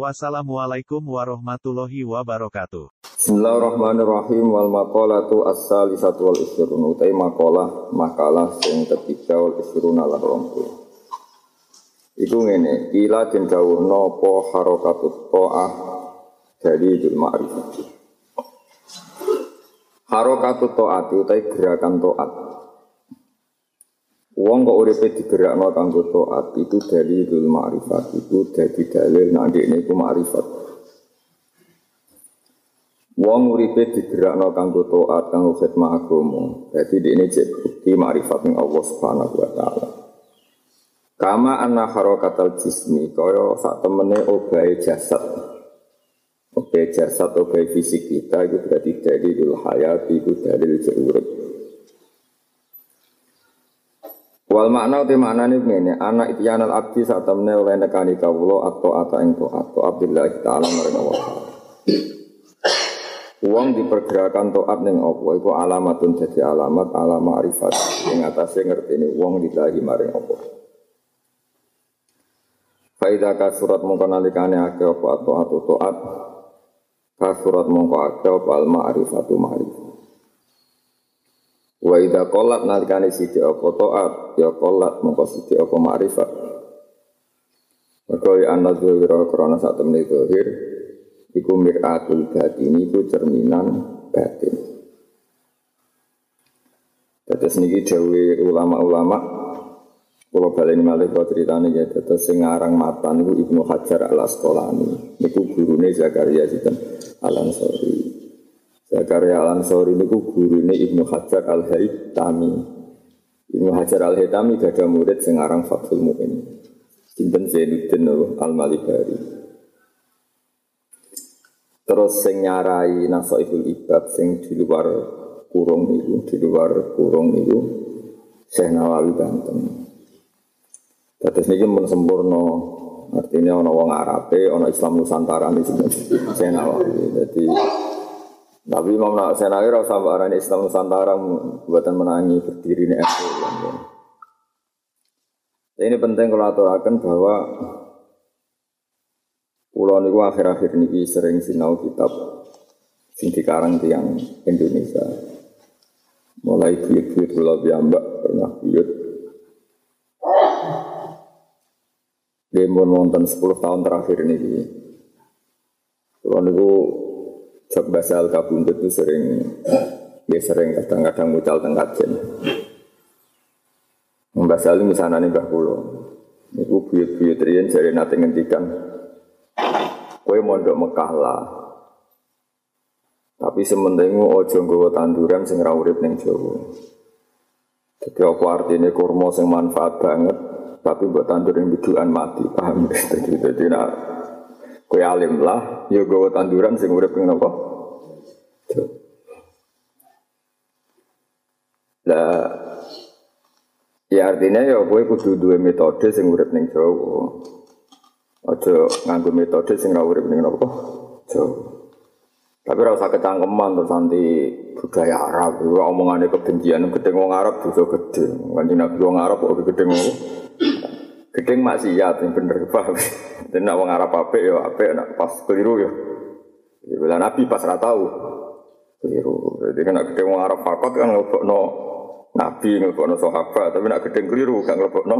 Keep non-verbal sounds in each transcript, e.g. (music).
Wassalamualaikum warahmatullahi wabarakatuh. Bismillahirrahmanirrahim wal maqalatu as-salisatu wal isrun utai maqalah makalah sing ketiga wal isrun ala rompu. Iku ngene, ila den dawuhna apa harakatut ta'ah dari dul ma'rifat. Harakatut ta'at utai gerakan ta'at. Wong kok uripe digerakno kanggo ta'at itu dari dul ma'rifat itu dadi dalil nek ini iku ma'rifat. Wong uripe digerakno kanggo taat kanggo khidmah agama. Dadi ini cek bukti makrifat ning Allah Subhanahu wa taala. Kama anna harakatal jismi kaya sak temene obahe jasad. Obahe jasad, obahe fisik kita itu berarti dalil hayat itu dalil urip. Wal makna uti maknane ngene, anak ityanal abdi sak temene oleh nekani kawula atau ata ing taat Abdullah taala maring Allah. Uang dipergerakan toat neng Allah itu alamatun jadi alamat alamat arifat yang atasnya ngerti ini uang dilahi maring Allah. Faidah surat mongko nalikane ake apa atau atau toat surat mongko ake apa al ma'rifatu ma'rifat. Wa idza qolat nalikane sithik apa toat ya qolat mongko sithik apa ma'rifat. Mergo ya ana zuhira krana sak temne zuhir Iku miratul batin iku cerminan batin. Terus niki dewi ulama-ulama kalau balik ini malah kau ceritanya ya, terus sengarang mata niku Ibnu Hajar al Asqalani, niku gurune Zakaria Zidan al. Zakaria al Ansori niku gurune Ibnu Hajar al Haytami. Ibnu Hajar al Haytami gak ada murid sengarang Fathul Mu'in. Sinten Zainuddin al Malibari. Terus sing nyarai nasoiful ibad sing di luar kurung itu, di luar kurung itu Syekh Nawawi Banten. Terus ini pun sempurna, artinya ono wong Arabe, ono Islam Nusantara ini (laughs) Syekh Nawawi. Jadi tapi Imam Syekh Nawawi rasa arani Islam Nusantara buatan menangi berdiri ini Ini penting kalau aturakan bahwa Pulau niku akhir-akhir niki sering sinau kitab sing dikarang tiang Indonesia. Mulai buyut-buyut kula piyambak pernah buyut. Demon wonten 10 tahun terakhir niki. Pulau niku Jok Basal Kabundut itu sering dia sering kadang-kadang mucal tengkat jen. Mbak ini misalnya nih Mbah Kulo. Niku buyut-buyut riyen jari nate ngendikan Kowe mondok Mekah lah. Tapi sementing ojo nggawa tanduran sing ora urip ning Jawa. Jadi apa artinya kurma sing manfaat banget, tapi buat tandur yang biduan mati, paham? (laughs) Jadi jadi nak kue alim lah, ya gawa tanduran sing urip ning napa? Lah ya artinya ya kue kudu dua metode sing urip ning Jawa. Ojo nganggo metode sing ra urip ning napa? Jawa. Tapi ora usah kecangkeman terus nanti budaya Arab, omongane kebencian gedeng wong Arab dosa gede. Kanjeng Nabi wong Arab kok gedeng wong. Gedeng maksiat yang bener paham. (laughs) Dan nak wong Arab apik ya apik nak pas keliru ya. Ya bila Nabi pas ra tahu. Keliru. Jadi kan nak gedeng wong Arab fakot kan ngelebokno Nabi ngelebokno sahabat, tapi nak gedeng keliru gak ngelebokno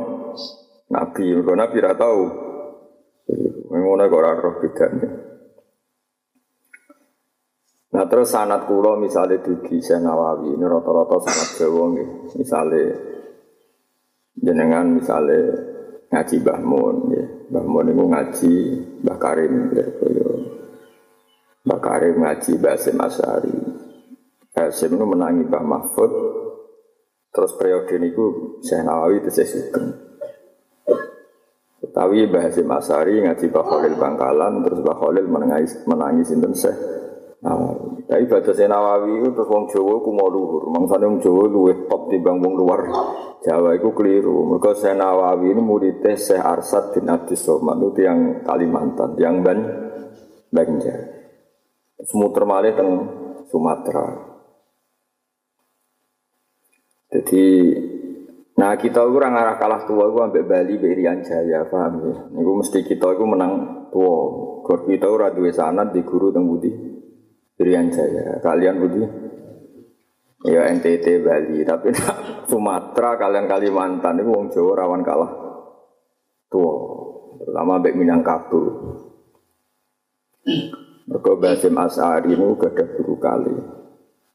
Nabi. Mergo Nabi ra tahu. Ngono kok ora roh bedane. Nah terus sanat kula misalnya dugi Nawawi ini rata-rata sanat Jawa. Misale jenengan misale ngaji Mbah Mun nggih. Mbah Mun niku ngaji Mbah Karim kaya Mbah Karim ngaji Mbah Hasim Asyari. Hasim itu menangi Mbah Mahfud. Terus periode niku Syekh Nawawi tesih sugeng. Tapi bahasa Masari ngaji Mbah Khalil Bangkalan terus Mbah Khalil menangis menangis sinten Syekh Nawawi. Tapi baca Nawawi itu terus wong Jawa ku mau luhur. Mangsane wong Jawa luwih top timbang wong luar Jawa itu keliru. Mergo Nawawi ini muridnya Syekh Arsad bin Abdus Somad itu yang Kalimantan, yang Ban Banjar. Semuter malih teng Sumatera. Jadi Nah kita itu orang arah kalah tua itu sampai Bali, Berian Jaya, paham ya? Ini mesti kita itu menang tua. Gor kita ora duwe sanad di guru teng Budi. Irian Jaya. Kalian Budi? Ya NTT Bali, tapi (laughs) Sumatera kalian Kalimantan itu wong Jawa rawan kalah tua. Terutama Mbak Minangkabau. Mereka Basim Asari ini gak ada guru kali.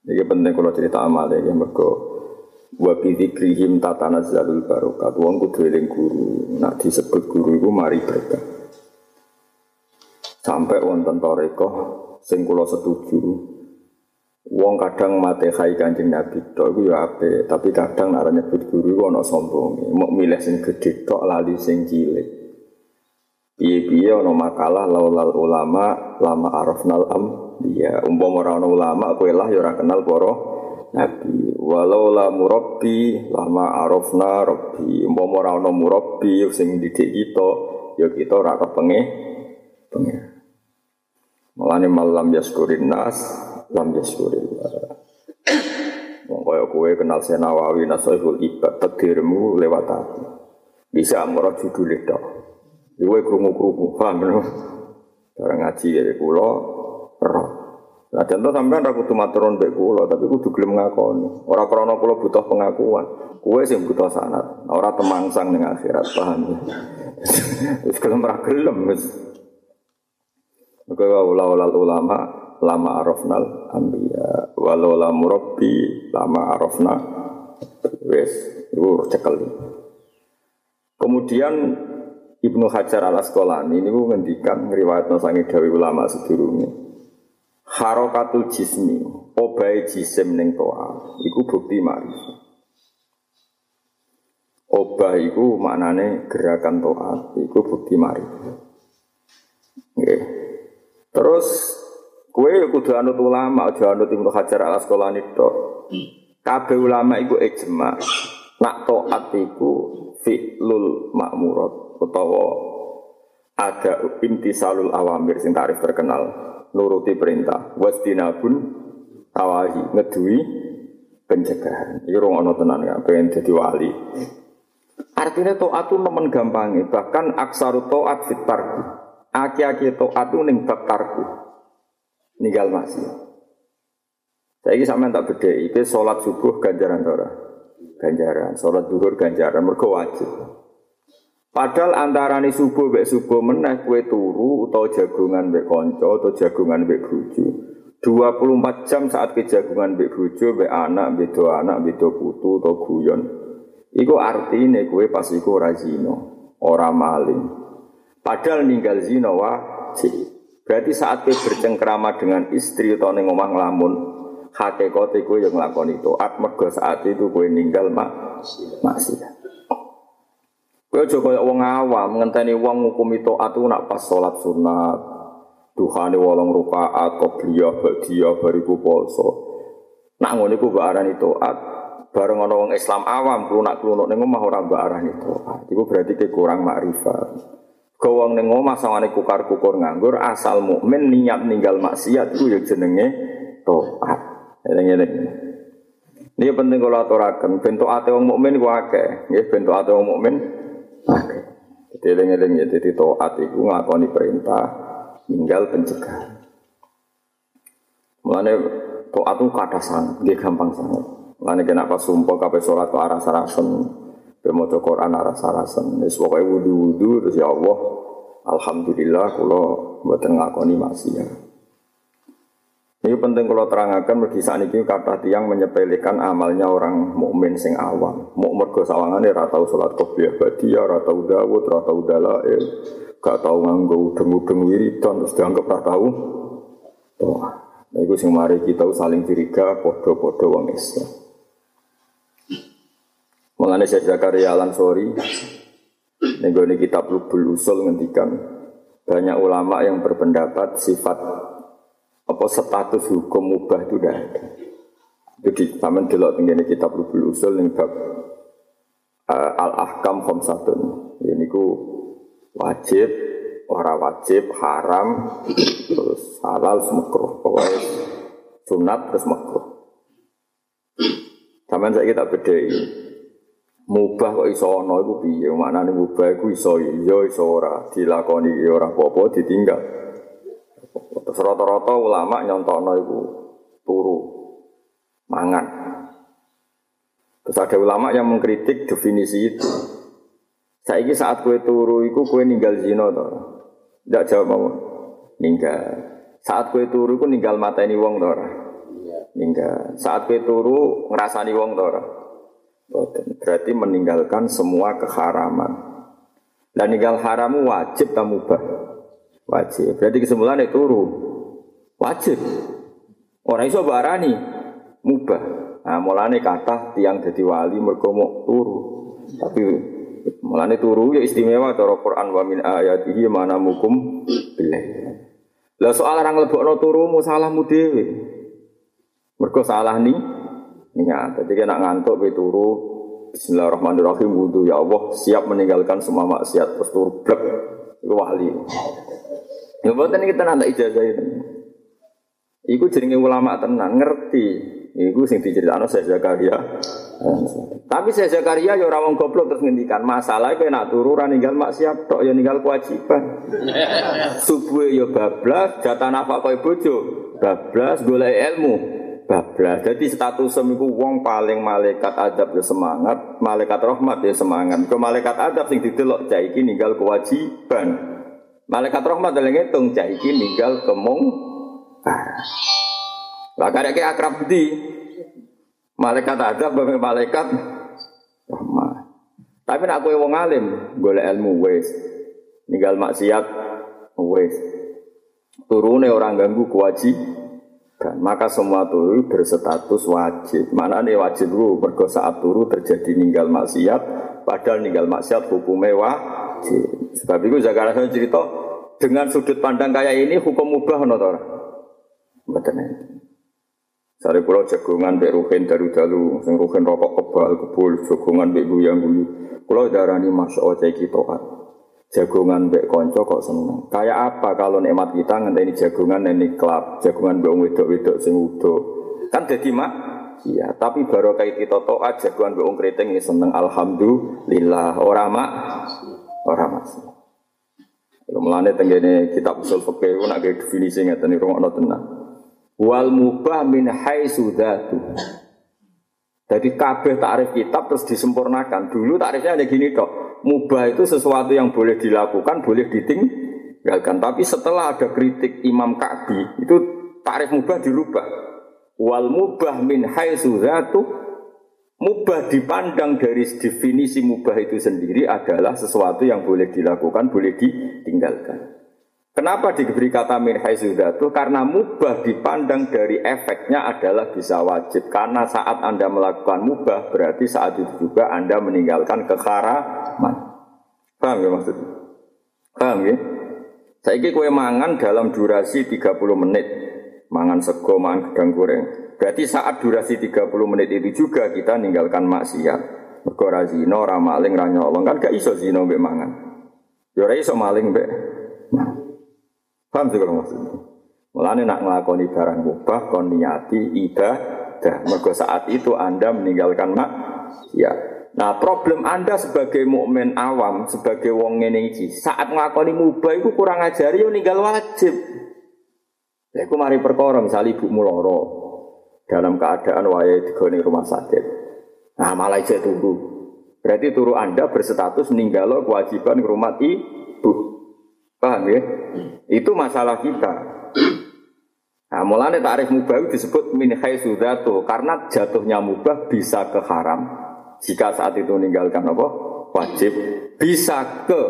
Ini penting kalau cerita amal ya, mereka wa bi dzikrihim tatanazzalul barokat. Wong kudu eling guru. Nak disebut guru itu mari berkah. Sampai wonten toreko sing kula setuju. Wong kadang mate khai Kanjeng Nabi tok iku ya ape, tapi kadang nek nyebut guru ana sombonge. Mok milih sing gedhe tok lali sing cilik. Piye-piye ana makalah laulal ulama lama arafnal am dia umpama ora ana ulama kowe lah ya ora kenal para nabi. Walau la murabbi lama arafna rabbi. Umpama ora ana murabbi sing didik kita ya kita ora kepenge pengen. Malane malam yaskurin nas, lam yaskurin Wong kaya kowe kenal Senawawi Nasaihul Ibad takdirmu lewat aku. Bisa amro judul itu. Kowe krungu-krungu, paham lho. Barang ngaji ya kula roh. Nah, contoh sampean ra kudu maturun mbek kula, tapi kudu gelem ngakoni. Ora krana kula butuh pengakuan. Kowe sing butuh sanad, ora temangsang ning akhirat, paham. (laughs) Wis gelem ra gelem wis. Maka walau ulama lama arafnal ambiya walau la murabbi lama arafna wes itu cekel. Kemudian Ibnu Hajar al Asqalani ini ngendikan ngriwayat sangi dawi ulama sedurunge. Harokatul jismi, obai jisim ning toa, iku bukti marifat. Obah iku maknane gerakan toa, iku bukti marifat. Nggih. Terus kue kudu anut ulama, aja anut Ibnu Hajar al Asqalani tok. Kabeh ulama iku ijma. Nak taat iku fi'lul ma'murat utawa ada intisalul awamir sing tarif terkenal nuruti perintah wasdinabun tawahi ngedui pencegahan iki rong ana tenan ya pengen dadi wali artinya taat itu nemen gampangi bahkan aksaru taat fit aki-aki itu ning bab tarku. Ninggal maksiat saya ini sampean tak beda itu sholat subuh ganjaran ora? Ganjaran. Sholat duhur ganjaran. Mergo wajib. Padahal antarane subuh mbek subuh meneh kue turu atau jagungan mbek konco atau jagungan mbek bojo. 24 jam saat kejagungan mbek bojo mbek anak mbek do anak mbek do putu atau guyon. Iku artine kue pas iku ora zina, ora maling. Padahal ninggal zina wajib. Berarti saat kue bercengkrama dengan istri atau ning omah nglamun, hakikate kue yang nglakoni taat mergo saat itu kue ninggal mak maksiat. Kowe aja kaya wong awam ngenteni wong taat ku nak pas salat sunat. Duhane wolong rakaat qobliyah ba'diyah bariku poso. Nak ngono iku mbok arani taat. Bareng ana wong Islam awam klunak-klunuk ning omah ora mbok arani taat. Iku berarti ke kurang makrifat. Kau wong ning omah sawangane kukar-kukur nganggur asal mukmin niat ninggal maksiat iku ya jenenge taat. Eling-eling. Ini penting kalau aturakan. Bentuk ate wong mukmin ku akeh. Nggih bentuk ate wong mukmin Oke. Jadi eling-eling ya, jadi toat itu ngakoni perintah, tinggal pencegahan. Mulane toat itu kata sangat, dia gampang sangat. Mulane kenapa sumpah kabeh sholat ke arah sarasen, bermoco Quran arah sarasen. Wis pokoke wudu-wudu terus ya Allah, alhamdulillah kalau mboten ngakoni maksiat. Ini penting kalau terangkan bagi saat ini kata tiang menyepelekan amalnya orang mukmin sing awam. Mau mergo sawangane ora tau salat qobliyah badiyah, ora tau dawud, ora tau dalail, gak tau nganggo udeng-udeng wiridan terus dianggap ora tau. Nah, itu sing mari kita saling curiga podo-podo wong Islam. Mengenai Syekh Zakaria Al-Ansori, ini kitab Lubul Usul ngendikan banyak ulama yang berpendapat sifat apa status hukum mubah itu tidak ada. Itu di taman delok tinggal kitab Rubul Usul yang bab uh, al ahkam khamsatun. Ini ku wajib, ora wajib, haram, terus halal, makruh. Pokoknya sunat terus makruh. Taman saya kita bedai. Mubah kok iso ana iku piye? Maknane mubah iku iso iya iso ora dilakoni ya ora apa-apa ditinggal. Terus rata-rata ulama nyontokno iku turu mangan. Terus ada ulama yang mengkritik definisi itu. Saiki saat kue turu iku kue ninggal zina to. Tidak jawab mau. Ninggal. Saat kue turu iku ninggal mata ini wong to ora? Ninggal. Saat kue turu ngrasani wong to ora? Berarti meninggalkan semua keharaman. Dan ninggal haramu wajib tak mubah. Wajib. Berarti kesimpulan itu turu. Wajib. Orang iso barani mubah. Nah, mulane kata tiang jadi wali mergo turu. Tapi mulane turu ya istimewa cara Quran wa min ayatihi mana mukum billah. Lah soal orang lebokno turumu salahmu dhewe. Mergo salah nih niat. Jadi kena ngantuk be turu Bismillahirrahmanirrahim wudhu ya Allah siap meninggalkan semua maksiat terus turu blek itu wali. Ya kita nanti ijazah itu. Iku jenenge ulama tenan ngerti Iku sing diceritakno saya Zakaria. Tapi saya Zakaria ya ora wong goblok terus ngendikan, masalah kowe nak turu ora ninggal maksiat tok ya ninggal kewajiban. (laughs) Subuh ya bablas, jatah nafkah kowe bojo, bablas golek ilmu, bablas. Jadi status iku wong paling malaikat adab ya semangat, malaikat rahmat ya semangat. Ke malaikat adab sing didelok cah iki ninggal kewajiban. Malaikat rahmat dalam ngitung cah ninggal kemung. Lah karek akrab di malaikat adab bae malaikat rahmat. Tapi nak kowe wong alim, golek ilmu wis. Ninggal maksiat wis. Turune orang ganggu kewajiban. Maka semua turu berstatus wajib. Mana nih wajib lu mergo saat turu terjadi ninggal maksiat, padahal ninggal maksiat hukumnya wajib. Sebab itu Zakaria cerita dengan sudut pandang kayak ini hukum mubah no Betul Sari pulau jagungan bek ruhin daru dalu, sing rokok kebal kebul, jagungan bek guyang guyu. Pulau darani masya Allah cai kitoan. Jagungan bek konco kok seneng. Kayak apa kalau nikmat kita ngenteni jagungan ini klub, jagungan bek wedok wedok sing. Kan jadi mak. Iya, tapi baru kayak kita toat jagungan bek keriting ini seneng. Alhamdulillah. Orang mak, orang mas. Mulane tenggene kitab usul fikih nak definisi ngeten iki rungokno tenan wal mubah min haitsu dzatu. Jadi kabeh takrif kitab terus disempurnakan. Dulu takrifnya ada gini dok. Mubah itu sesuatu yang boleh dilakukan, boleh ditinggalkan. Tapi setelah ada kritik Imam Ka'bi, itu takrif mubah dirubah. Wal mubah min haitsu dzatu Mubah dipandang dari definisi mubah itu sendiri adalah sesuatu yang boleh dilakukan, boleh ditinggalkan. Kenapa diberi kata min haizudatu? Karena mubah dipandang dari efeknya adalah bisa wajib. Karena saat Anda melakukan mubah, berarti saat itu juga Anda meninggalkan keharaman. Paham ya maksudnya? Paham ya? Saya kue mangan dalam durasi 30 menit. Mangan sego, mangan gedang goreng. Berarti saat durasi 30 menit itu juga kita meninggalkan maksiat. Mergo ramaling, ranyolong. Kan gak iso mbek mangan. Ya iso maling mbek. Paham sih kalau maksudnya? Mulane nak ngelakoni barang mubah kon niati ibadah. Mergo saat itu Anda meninggalkan mak ya. Nah, problem Anda sebagai mukmin awam, sebagai wong ngene saat nglakoni mubah itu kurang ajari yo ninggal wajib. Ya iku mari perkara misal ibu muloro dalam keadaan wae digone rumah sakit. Nah, malah ijek turu. Berarti turu Anda berstatus ninggalo kewajiban rumah ibu. Paham ya? Itu masalah kita. Nah, mulanya tarif mubah disebut min haisudatu karena jatuhnya mubah bisa ke haram. Jika saat itu meninggalkan apa? Wajib. Bisa ke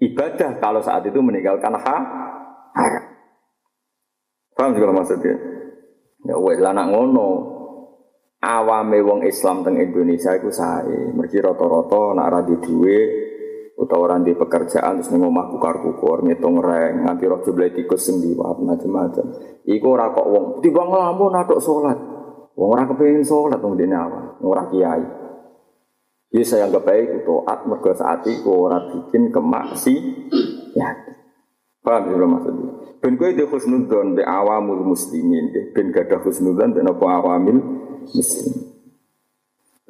ibadah kalau saat itu meninggalkan ha haram. Paham juga maksudnya? Ya wes lah nak ngono. Awame wong Islam teng Indonesia iku sae. Mergi rata-rata nak ra duwe utawa ora di pekerjaan terus ning omah kukar-kukur ngitung reng nganti roh jumlah tikus liwat macam-macam iku ora kok wong timbang ngelamun atok salat wong ora kepengin salat wong dene awal ora kiai Ya saya anggap baik at mergo saat itu ora bikin kemaksi ya. Paham ya maksudnya? Ben kowe di husnudzon be awamul muslimin, ben gada husnudzon ben apa awamil muslim.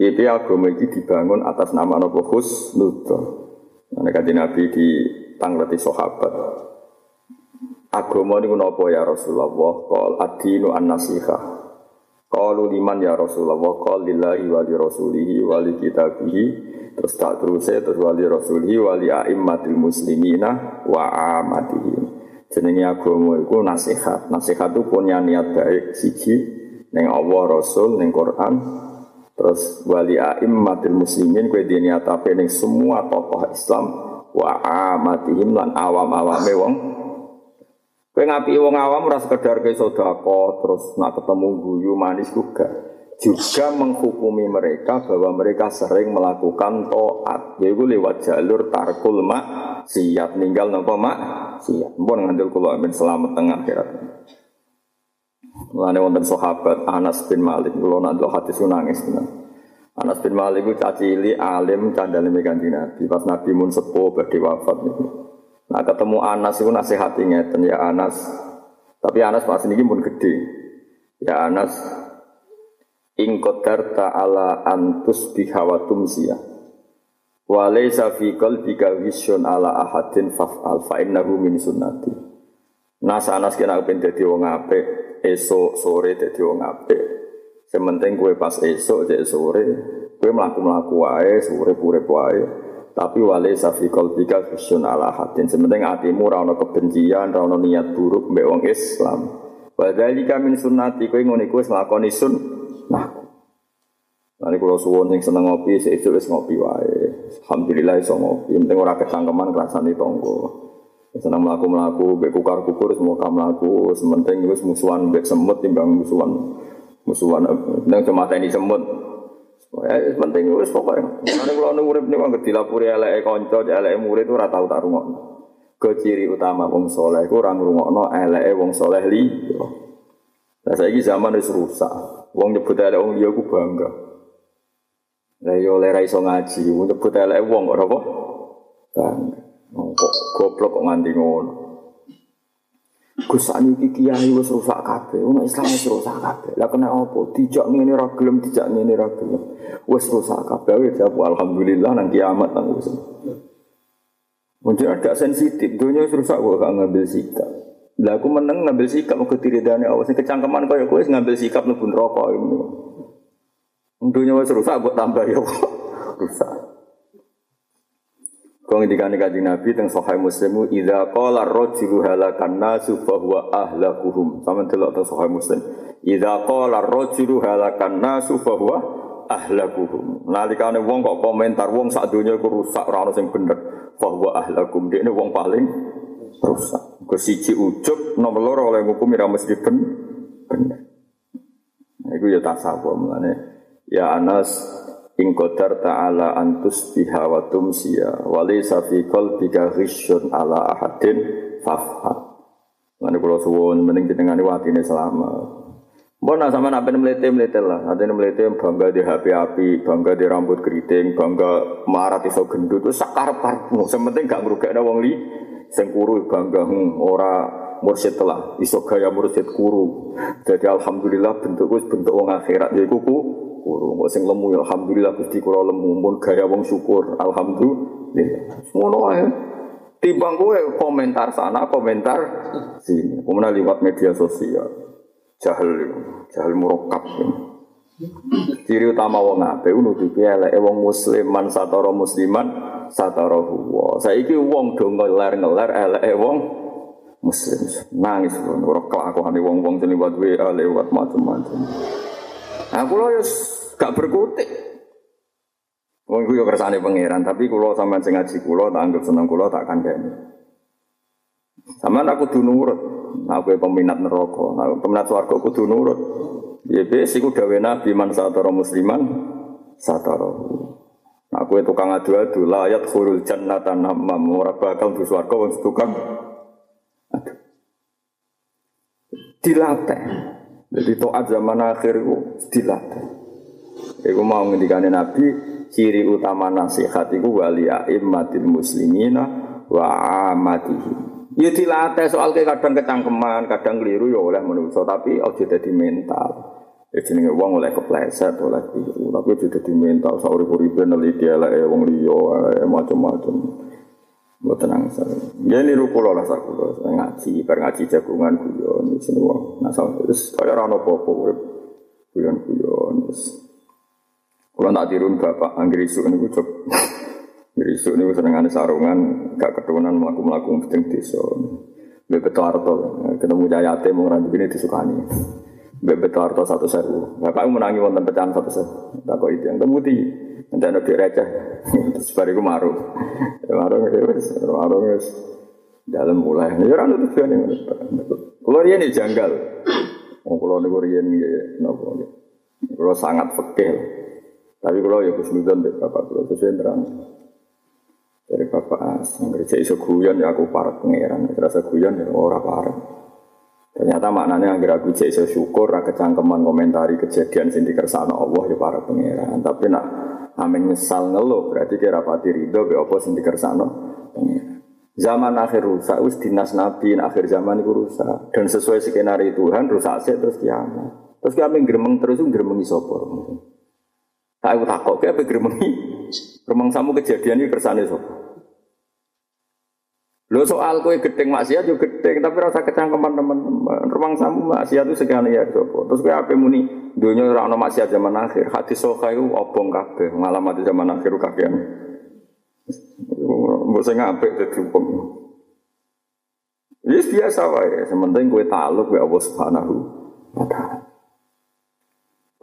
Itu agama ini dibangun atas nama apa husnudzon. Nah, kanjeng Nabi di tangleti sahabat. Agama niku napa ya Rasulullah? Qal ad-dinu an-nasihah. Qalu liman ya Rasulullah? Qal lillahi wa li rasulihi wa li kitabihi. Terus tak terus terus wali rasulihi wa li a'immatil muslimina wa amatihim. Jenenge agama iku nasihat. Nasihat itu punya niat baik siji ning Allah Rasul ning Quran Terus wali a'immatil muslimin kue diniatape ning semua tokoh Islam wa amatihim lan awam-awame wong. Kue ngapi wong awam ora sekedar ke sodako terus nak ketemu guyu manis juga. Juga menghukumi mereka bahwa mereka sering melakukan toat. Yaitu lewat jalur tarkul mak siap ninggal nopo mak siap. Mpun ngandel kula amin selamat tengah akhirat. Mulane wonten sahabat Anas bin Malik, kula nak delok hadis nangis tenan. Anas bin Malik itu cacili alim candale kanjeng Nabi. Pas Nabi mun sepuh badhe wafat niku. Nah ketemu Anas itu nasihati ngeten ya Anas. Tapi Anas pas niki pun gede. Ya Anas ing qadarta ala antus bihawatum sia. Wa laysa fi qalbika ala ahadin faf'al fa innahu min sunnati. Nas Anas kena pengen dadi wong apik, esok sore jadi wong apik. Sementing kue pas esok jadi sore, kue melaku melaku wae, sore pure wae. Tapi wale safikol tiga fusion ala hatin. Sementing hatimu rano kebencian, rano niat buruk mbek wong Islam. Wadhalika min sunnati kue ngene kue nglakoni sun. Nah, Nanti kalau suwon yang seneng ngopi, seisuk wis ngopi wae. Alhamdulillah iso ngopi. Penting ora ketangkeman kerasani tonggo. Senang melaku melaku, bek kukar kukur semua kam melaku. Sementing itu musuhan bek semut timbang musuhan musuhan. Yang cuma ini semut. Ya, penting itu pokoknya. Karena kalau nunggu urip nih bang dilapuri elek konco, elek murid itu rata tak. Keciri utama wong soleh, itu orang no elek wong soleh li. Nah saya ini zaman itu rusak. Wong nyebut wong dia aku bangga. Lah yo lera iso ngaji, nyebut elek wong kok apa? Bangga. Oh, kok goblok kok nganti ngono. Gus iki kiai wis rusak kabeh. Wong Islam wis rusak kabeh. Lah kena apa? Dijak ngene ra gelem, dijak ngene ra gelem. Wis rusak kabeh. Wis jawab alhamdulillah nang kiamat nang wis. Mungkin agak sensitif, dunia wis rusak kok gak ngambil sikap. Lah aku meneng ngambil sikap mau ketiridane awas sing kecangkeman kaya kowe ngambil sikap mlebu neraka. Dunia wis rusak kok tambah ya (laughs) rusak. Kau ngendikane kanjeng Nabi teng Sahih Muslim idza qala ar-rajulu halakan nasu fa huwa ahlakuhum. Sama delok teng Sahih Muslim. Idza qala ar-rajulu halakan nasu fa huwa ahlakuhum. Nalikane wong kok komentar wong sak donya iku rusak ora ono sing bener. Fa huwa ahlakum. Dekne wong paling rusak. Siji ujug nomor loro oleh hukum ora mesti ben bener. Nah, iku ya tasawuf mulane. Ya Anas ing qadar ta'ala antus biha wa tumsiya wa laysa fi qalbika ghisyun ala ahadin fafhat Lan kula suwun mending jenengane watine selamat. Mbok nak sampean ape mlete-mlete lah, ate mlete bangga di HP api, bangga di rambut keriting, bangga marat iso gendut, itu sakarep-karepmu. Sementing gak ngrugekno wong li sing kuru bangga hmm, ora mursyid telah iso gaya mursyid kuru. Jadi alhamdulillah bentukku bentuk wong akhirat yaiku ku syukur. Sing lemu ya alhamdulillah Gusti kula lemu mun gaya wong syukur. Alhamdulillah. Ngono ae. Timbang kowe komentar sana, komentar sini. Kemudian lewat media sosial. Jahil, jahil murokap. Ciri utama wong apik nutupi eleke wong musliman satara musliman satara huwa. Saiki wong do ngeler-ngeler eleke wong muslim. Nangis ora kelakuane wong-wong sing lewat WA lewat macam-macam. Aku loh ya gak berkutik. Wong iku yo kersane pangeran, tapi kula sampean sing ngaji kula tak anggap seneng kula tak kandhani. Sampeyan aku kudu nurut. Aku peminat neraka, aku peminat swarga kudu nurut. Ya wis iku dawe Nabi man satara musliman satara. Nah, Aku tukang adu-adu, layat khurul jannata namam, ora bakal di swarga wong tukang adu. Dilatih. Jadi toat zaman akhir itu dilatih. Iku mau ngendikane Nabi, ciri utama nasihat itu wali a'immatil muslimina wa amatihi. Ya dilatih soal ke kadang kecangkeman, kadang keliru ya oleh manusia, tapi ojo jadi mental. Ya jenenge wong oleh kepleset, oleh keliru, tapi ojo jadi mental, sauri-uripe neliti eleke wong liya, macam-macam. Mbok tenang saya. Ya niru kula lah sak kula ngaji, bar ngaji jagungan guyon sini wong. Nah, wis kaya ora ono apa-apa urip guyon-guyon wis. Kula tak tirun bapak anggere isuk niku cep. Anggere (laughs) isuk niku senengane sarungan, gak keturunan mlaku-mlaku penting desa. Mbek beto arto, ketemu jayate mau ora begini disukani. Mbek beto arto satu sewu. Bapak menangi wonten pecahan satu sewu. Tak kok itu yang temuti. Nanti ada di receh, (laughs) terus bariku maru, ya maru ya wes, maru wes, dalam mulai, ya orang itu juga nih, kalau dia nih janggal, kalau dia nih, nopo kalau sangat fakir, tapi kalau ya kesulitan deh bapak kalau sesuai terang, dari bapak as, ngerjain iso guyon ya aku parek pangeran, terasa guyon ya orang parek. Ternyata maknanya agar aku cek iso syukur, kecangkeman komentari kejadian sing dikersano Allah ya para pangeran. Tapi nak amin nyesal ngeluh berarti kira pati ridho be apa sing dikersano pangeran. Zaman akhir rusak wis dinas nabi akhir zaman itu rusak dan sesuai skenario Tuhan rusak sih terus kiamat. Terus kami gremeng terus gremengi sapa? Aku takut kayak apa gremengi? Gremeng samu kejadian ini kersane sapa? Lo soal kue gedeng maksiat yo gedeng, tapi rasa kecangkeman teman-teman. Ruang samu maksiat itu sekian ya sopo. Terus kue apa muni dunia orang maksiat zaman akhir. Hati sokai itu obong kabeh. Ngalamat zaman akhir kakean. Mbok sing apik dadi hukum. Ini biasa wae, sementing kue taluk kue Allah Subhanahu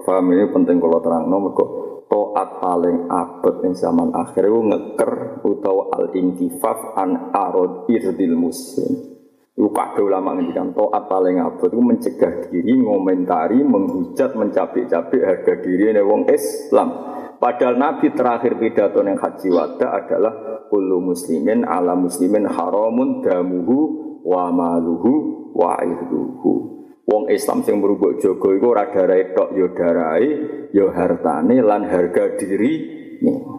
wa ini penting kalau terang nomor kok toat paling abad yang zaman akhir itu ngeker utawa al intifaf an arod irdil muslim. Itu kado ulama ngendikan toat paling abad itu mencegah diri, ngomentari, menghujat, mencabik-cabik harga diri ini wong Islam. Padahal Nabi terakhir pidato yang haji wada adalah kullu muslimin ala muslimin haramun damuhu wa maluhu wa irduhu. Wong Islam sing merubuk jogo iku ora darahe tok ya darahe ya hartane lan harga diri.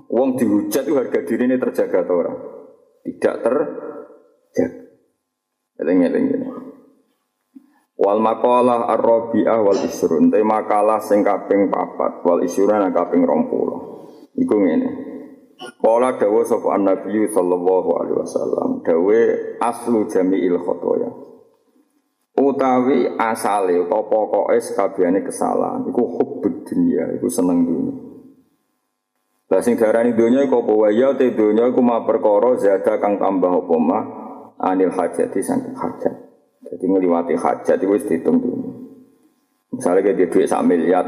Wong dihujat itu harga ini terjaga atau ora? Tidak terjaga. Eling-eling Wal makalah ar-rabi'ah wal isrun. Te makalah sing kaping papat wal isrun kaping 20. Iku ngene. Kala dawuh sapa Nabi sallallahu alaihi wasallam, dawuh aslu jami'il khotoya. Utawi asale utawa pokoke sakabehane kesalahan iku hubbud dunya, iku seneng dunya. Lah sing diarani dunya iku apa wae ya te dunya iku ma perkara zada kang tambah apa mah anil hajati saking hajat. Jadi ngliwati hajat itu wis dihitung dunya. Misalnya kayak duit sak miliar,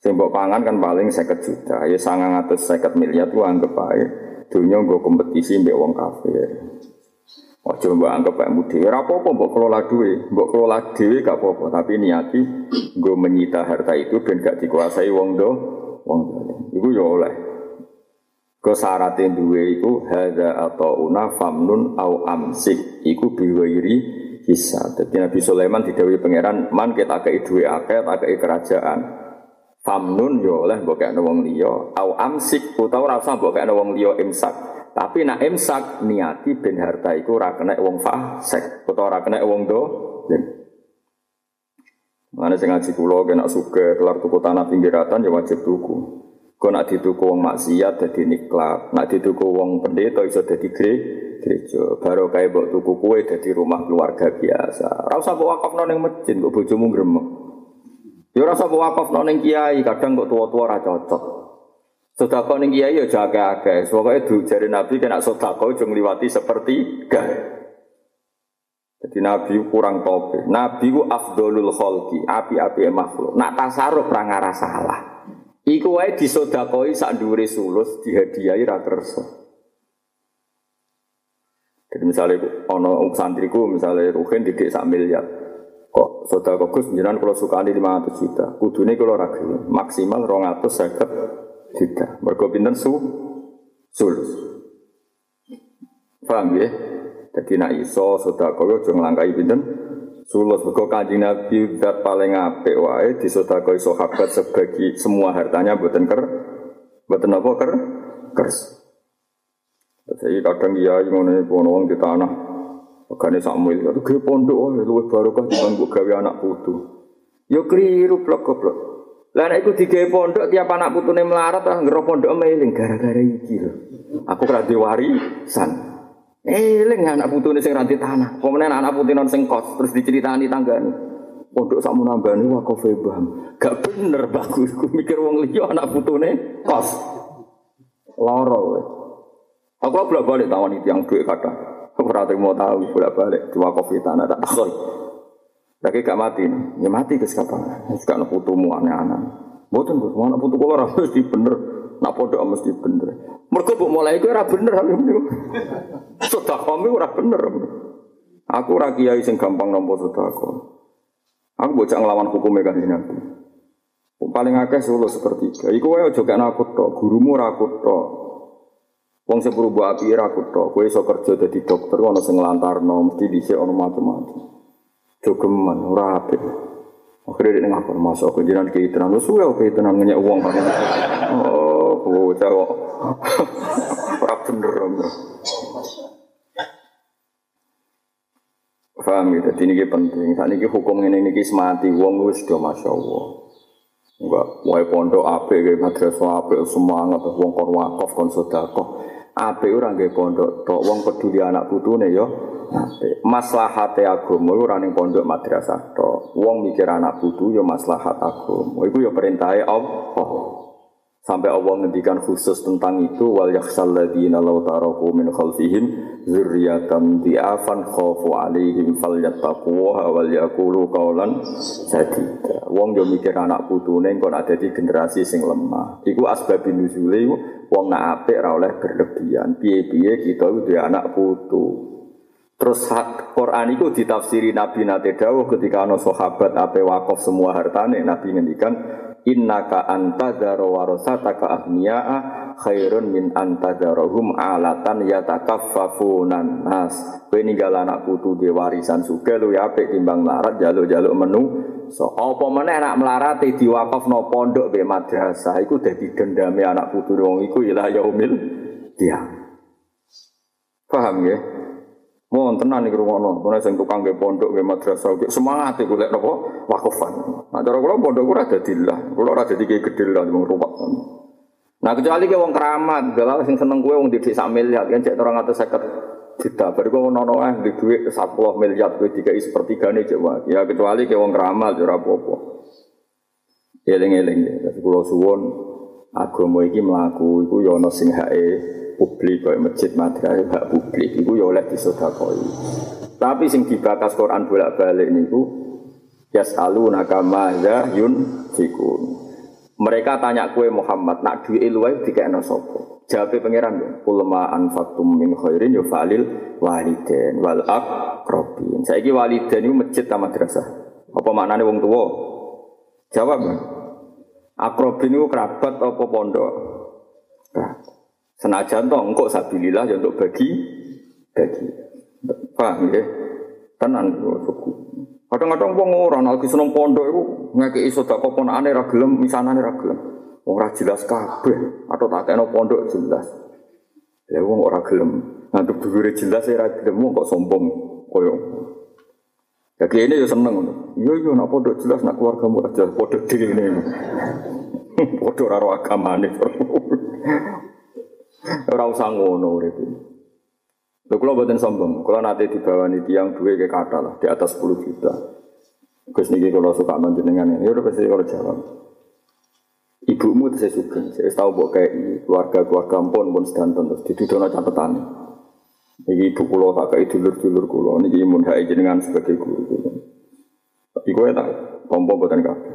sing mbok pangan kan paling 50 juta, ya 950 miliar tuh anggap ae dunya nggo kompetisi mbek wong kafir. Ojo mbok anggap kayak mudi. Ora apa-apa mbok kelola duwe, mbok kelola dhewe gak apa-apa, tapi niati nggo menyita harta itu ben gak dikuasai wong do, wong dolim. Iku ya oleh. Ke syaratnya duwe iku atau una famnun au amsik iku biwairi bisa. Jadi Nabi Sulaiman didawi pangeran man kita kei duwe akeh tak kerajaan. Famnun yo oleh mbok kene wong au amsik utawa usah mbok kene wong liya imsak. Tapi nak imsak niati ben harta iku ora kena wong fasik utawa ora kena wong do. Mana sing ngaji kula kena suka kelar tuku tanah pinggiratan ya wajib tuku. Kau nak dituku wong maksiat dadi niklat, nak dituku wong pendeta iso dadi gereja. Baru kayak mbok tuku kue dadi rumah keluarga biasa. Ora usah mbok wakafno ning masjid, kok bojomu gremeng. Ya ora usah mbok wakafno ning kiai, kadang kok tua-tua ora cocok. Sodako ning kiai ya jaga akeh. Pokoke du jari Nabi kena sodako aja ngliwati seperti gak. Jadi Nabi kurang tope. Nabi ku afdolul kholki, api-api makhluk. Nak tasaruf ra ngara salah. Iku wae disodakoi sak dhuwure sulus dihadiahi ra. Jadi misalnya ono santriku misalnya Ruhin didik sak miliar. Kok sodako Gus jenengan kalau sukani 500 juta. Kudune kalau ra maksimal 250 juta. Mergo pinten su sulus. Paham ya? Jadi nak iso sedekah yo aja nglangkai pinten sulus. Mergo Kanjeng Nabi zat paling apik wae disedekahi sahabat sebagi semua hartanya mboten ker mboten apa ker kers. Jadi kadang iya ngono iku wong di tanah. Regane sak mil, itu ge pondok wae luwih barokah dibanding gawe anak putu. Yo keliru blok goblok. Lah nek iku digawe pondok tiap anak putune melarat ah ngero pondok meling gara-gara iki lho. Aku ora warisan. Eling anak putune sing ranti tanah. Pemene anak putune sing kos terus diceritani tanggane. Pondok sakmu nambani wakaf bam. Gak bener bagus. Ku mikir wong liya anak putune kos. Loro kowe. Aku bolak balik tawani tiang duit kata. Ora mau tahu bolak balik dua kopi tanah tak takoi. Lagi gak mati, ya mati ke siapa? Gak nak putumu aneh-aneh. Bukan bu, mana putu kau orang mesti bener, nak pondok mesti bener. Mereka bu mulai itu ora bener. Sudah kami ora bener. Aku ora kiai sing gampang nampa sedekah. Aku bocah ngelawan hukum kan nabi. Paling akeh solo sepertiga. Iku wae aja nakut tok, gurumu ora tok. Wong sing berubah api ora akut tok. Kowe kerja dadi dokter ana sing nglantarno, mesti dhisik ana macam-macam. Jogeman, ora apik. Akhirnya dia ngapur masuk ke jiran ke itenan, lu suwe ke itenan ngeyak uang kan? (laughs) Oh, bocah kok. (laughs) Ora bener. Paham gitu, jadi ini penting. Saat ini hukum ini ini mati, uang wis do masya Allah. Enggak, wae pondok ape, madrasah ape, semangat, uang kor wakaf, kon. Ape orang kayak pondok, tok uang peduli anak putune yo. maslahate agama ora ning pondok madrasah tok. Wong mikir anak putu ya maslahat agama. Iku ya perintahe Allah. Sampai Allah ngendikan khusus tentang itu wal yakhsal ladina law taraku min khalfihim dzurriyyatan di'afan khafu alaihim falyattaquha wal yaqulu qawlan sadida. Wong yo mikir anak putune kon ada di generasi sing lemah. Iku asbabun nuzule wong nak apik ora oleh berlebihan. Piye-piye kita kudu anak putu. Terus Quran itu ditafsiri Nabi Nate Dawuh ketika ana sahabat ape wakaf semua hartane Nabi ngendikan innaka antadzara warasataka ahniya'a khairun min antadzarahum alatan yatakaffafunan nas. Kowe ninggal anak putu di warisan suge lu ya apik timbang larat jaluk-jaluk menu. So apa meneh anak melarat diwakafno pondok be madrasah iku dadi dendame anak putu wong iku ila yaumil dia. Paham ya? Mohon tenan nih rumah kono sing tukang nggih pondok nggih madrasah nggih semangat iku lek napa wakufan. Nah cara kula pondok ora dadi lah, kula ora dadi gedhe lah wong ruwet. Nah kecuali ke wong keramat, galak sing seneng kowe wong didik sak miliar, kan cek 250 juta. Baru kok ono eh di duit 10 miliar kowe dikai sepertigane cek wae. Ya kecuali ke wong keramat ora apa-apa. Eling-eling ya, dadi kula suwun agama iki mlaku iku ya ana sing hae publik kayak masjid madrasah hak publik? Itu ya oleh disodakoi. Tapi sing dibakas Quran bolak-balik niku yasalu nakama yun fikun mereka tanya kue Muhammad nak duwe luwih dikekno sapa? Jawabe pangeran ya ulama anfatum min khairin ya falil waliden wal aqrabin. Saiki waliden itu masjid ta madrasah. Apa maknane wong tua jawab akrobin itu kerabat apa pondok Senajan toh engkau sabilillah ya untuk bagi bagi. Paham ya? Tenan suku. Kadang-kadang wong ora lagi seneng pondok iku ngekeki sedekah ponakane ra gelem, misanane ra gelem. Wong ora jelas kabeh atau tak kena pondok jelas. Lah wong ora gelem. Ngantuk dhuwure jelas ora gelem wong kok sombong koyo. Ya kene yo seneng ngono. Yo yo nak pondok jelas nak keluargamu jelas pondok dhewe ngene. (laughs) Padha ora agamane. Ora usah ngono urip. Lho kula mboten sombong, kula nate dibawani tiyang duwe ke kata lah di atas 10 juta. Gus niki kula suka manjenengan. Ya udah pasti kalau jawab. Ibumu itu saya suka, saya tahu bahwa kayak keluarga keluarga pun pun sedanten terus didudono catatan. Ini ibu kulo tak kayak dulur dulur kulo, ini mun hai jenengan sebagai guru. Tapi gue tak tompo buatan kabeh.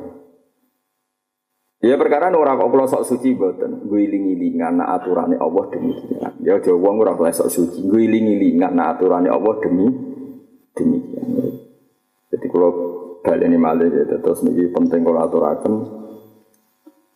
Ya perkara ora kok kula sok suci mboten. Guling-ilingan nak aturane Allah demikian. Ya aja wong ora kok sok suci. Guling-ilingan nak aturane Allah demi demikian. Jadi kula baleni malih ya terus niki penting kula aturaken.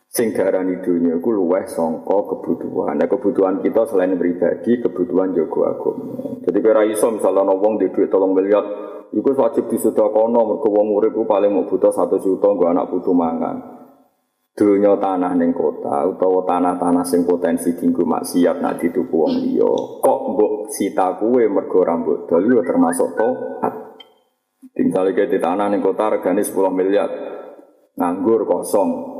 Sing darani dunia iku luweh sangka kebutuhan. Nah, kebutuhan kita selain pribadi, kebutuhan jago agama. Jadi kira iso misalnya ana di duit tolong miliar, iku wajib disedekahno mergo wong ku paling mau butuh satu juta nggo anak putu mangan. Dunia tanah ning kota utawa tanah-tanah sing potensi tinggu maksiat nak dituku wong liya. Kok mbok sita kuwe mergo rambut dol termasuk toat. Tinggal di tanah ning kota regane 10 miliar. Nganggur kosong,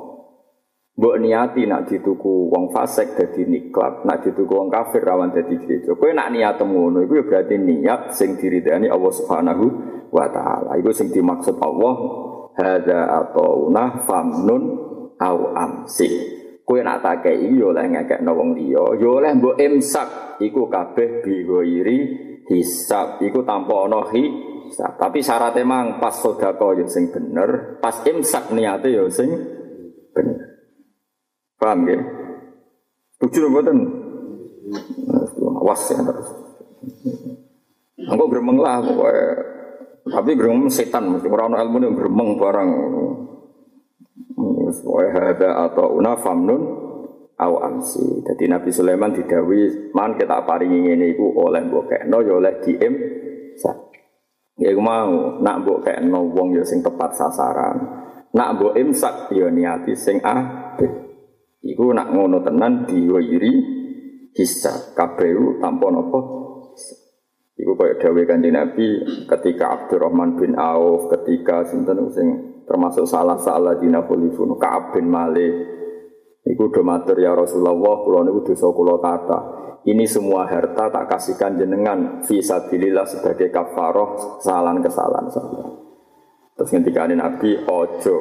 Mbok niati nak dituku wong fasik dadi niklat, nak dituku wong kafir rawan dadi gereja. Kowe nak niat ngono iku berarti niat sing diridani Allah Subhanahu wa taala. Iku sing dimaksud Allah hadza atauna famnun au amsi. Kowe nak tak kei yo oleh ngekekno wong liya, yo oleh mbok imsak iku kabeh bigoiri hisab. Iku tanpa ana. Tapi syaratnya mang pas sedekah yo sing bener, pas imsak niate yo sing bener. Paham ya? Tujuh mboten. Awas ya terus. Engko gremeng lah. Tapi gremeng setan mesti ora ono ilmu ning gremeng barang. Ada atau una famnun au amsi. Jadi Nabi Sulaiman didawi man kita paringi ngene iku oleh mbok kekno ya oleh diem. Ya iku mau nak mbok kekno wong ya sing tepat sasaran. Nak mbok imsak ya niati sing apik. Iku nak ngono tenan diwiri hisab kabeu tanpa napa. Iku kaya dawuh Kanjeng Nabi ketika Abdurrahman bin Auf, ketika sinten sing termasuk salah salah dina khulifun Ka'ab Malik. Iku do matur ya Rasulullah, kula niku dosa kula kata. Ini semua harta tak kasihkan jenengan fisabilillah sebagai kafaroh kesalahan-kesalahan saya. Terus ketika Nabi ojo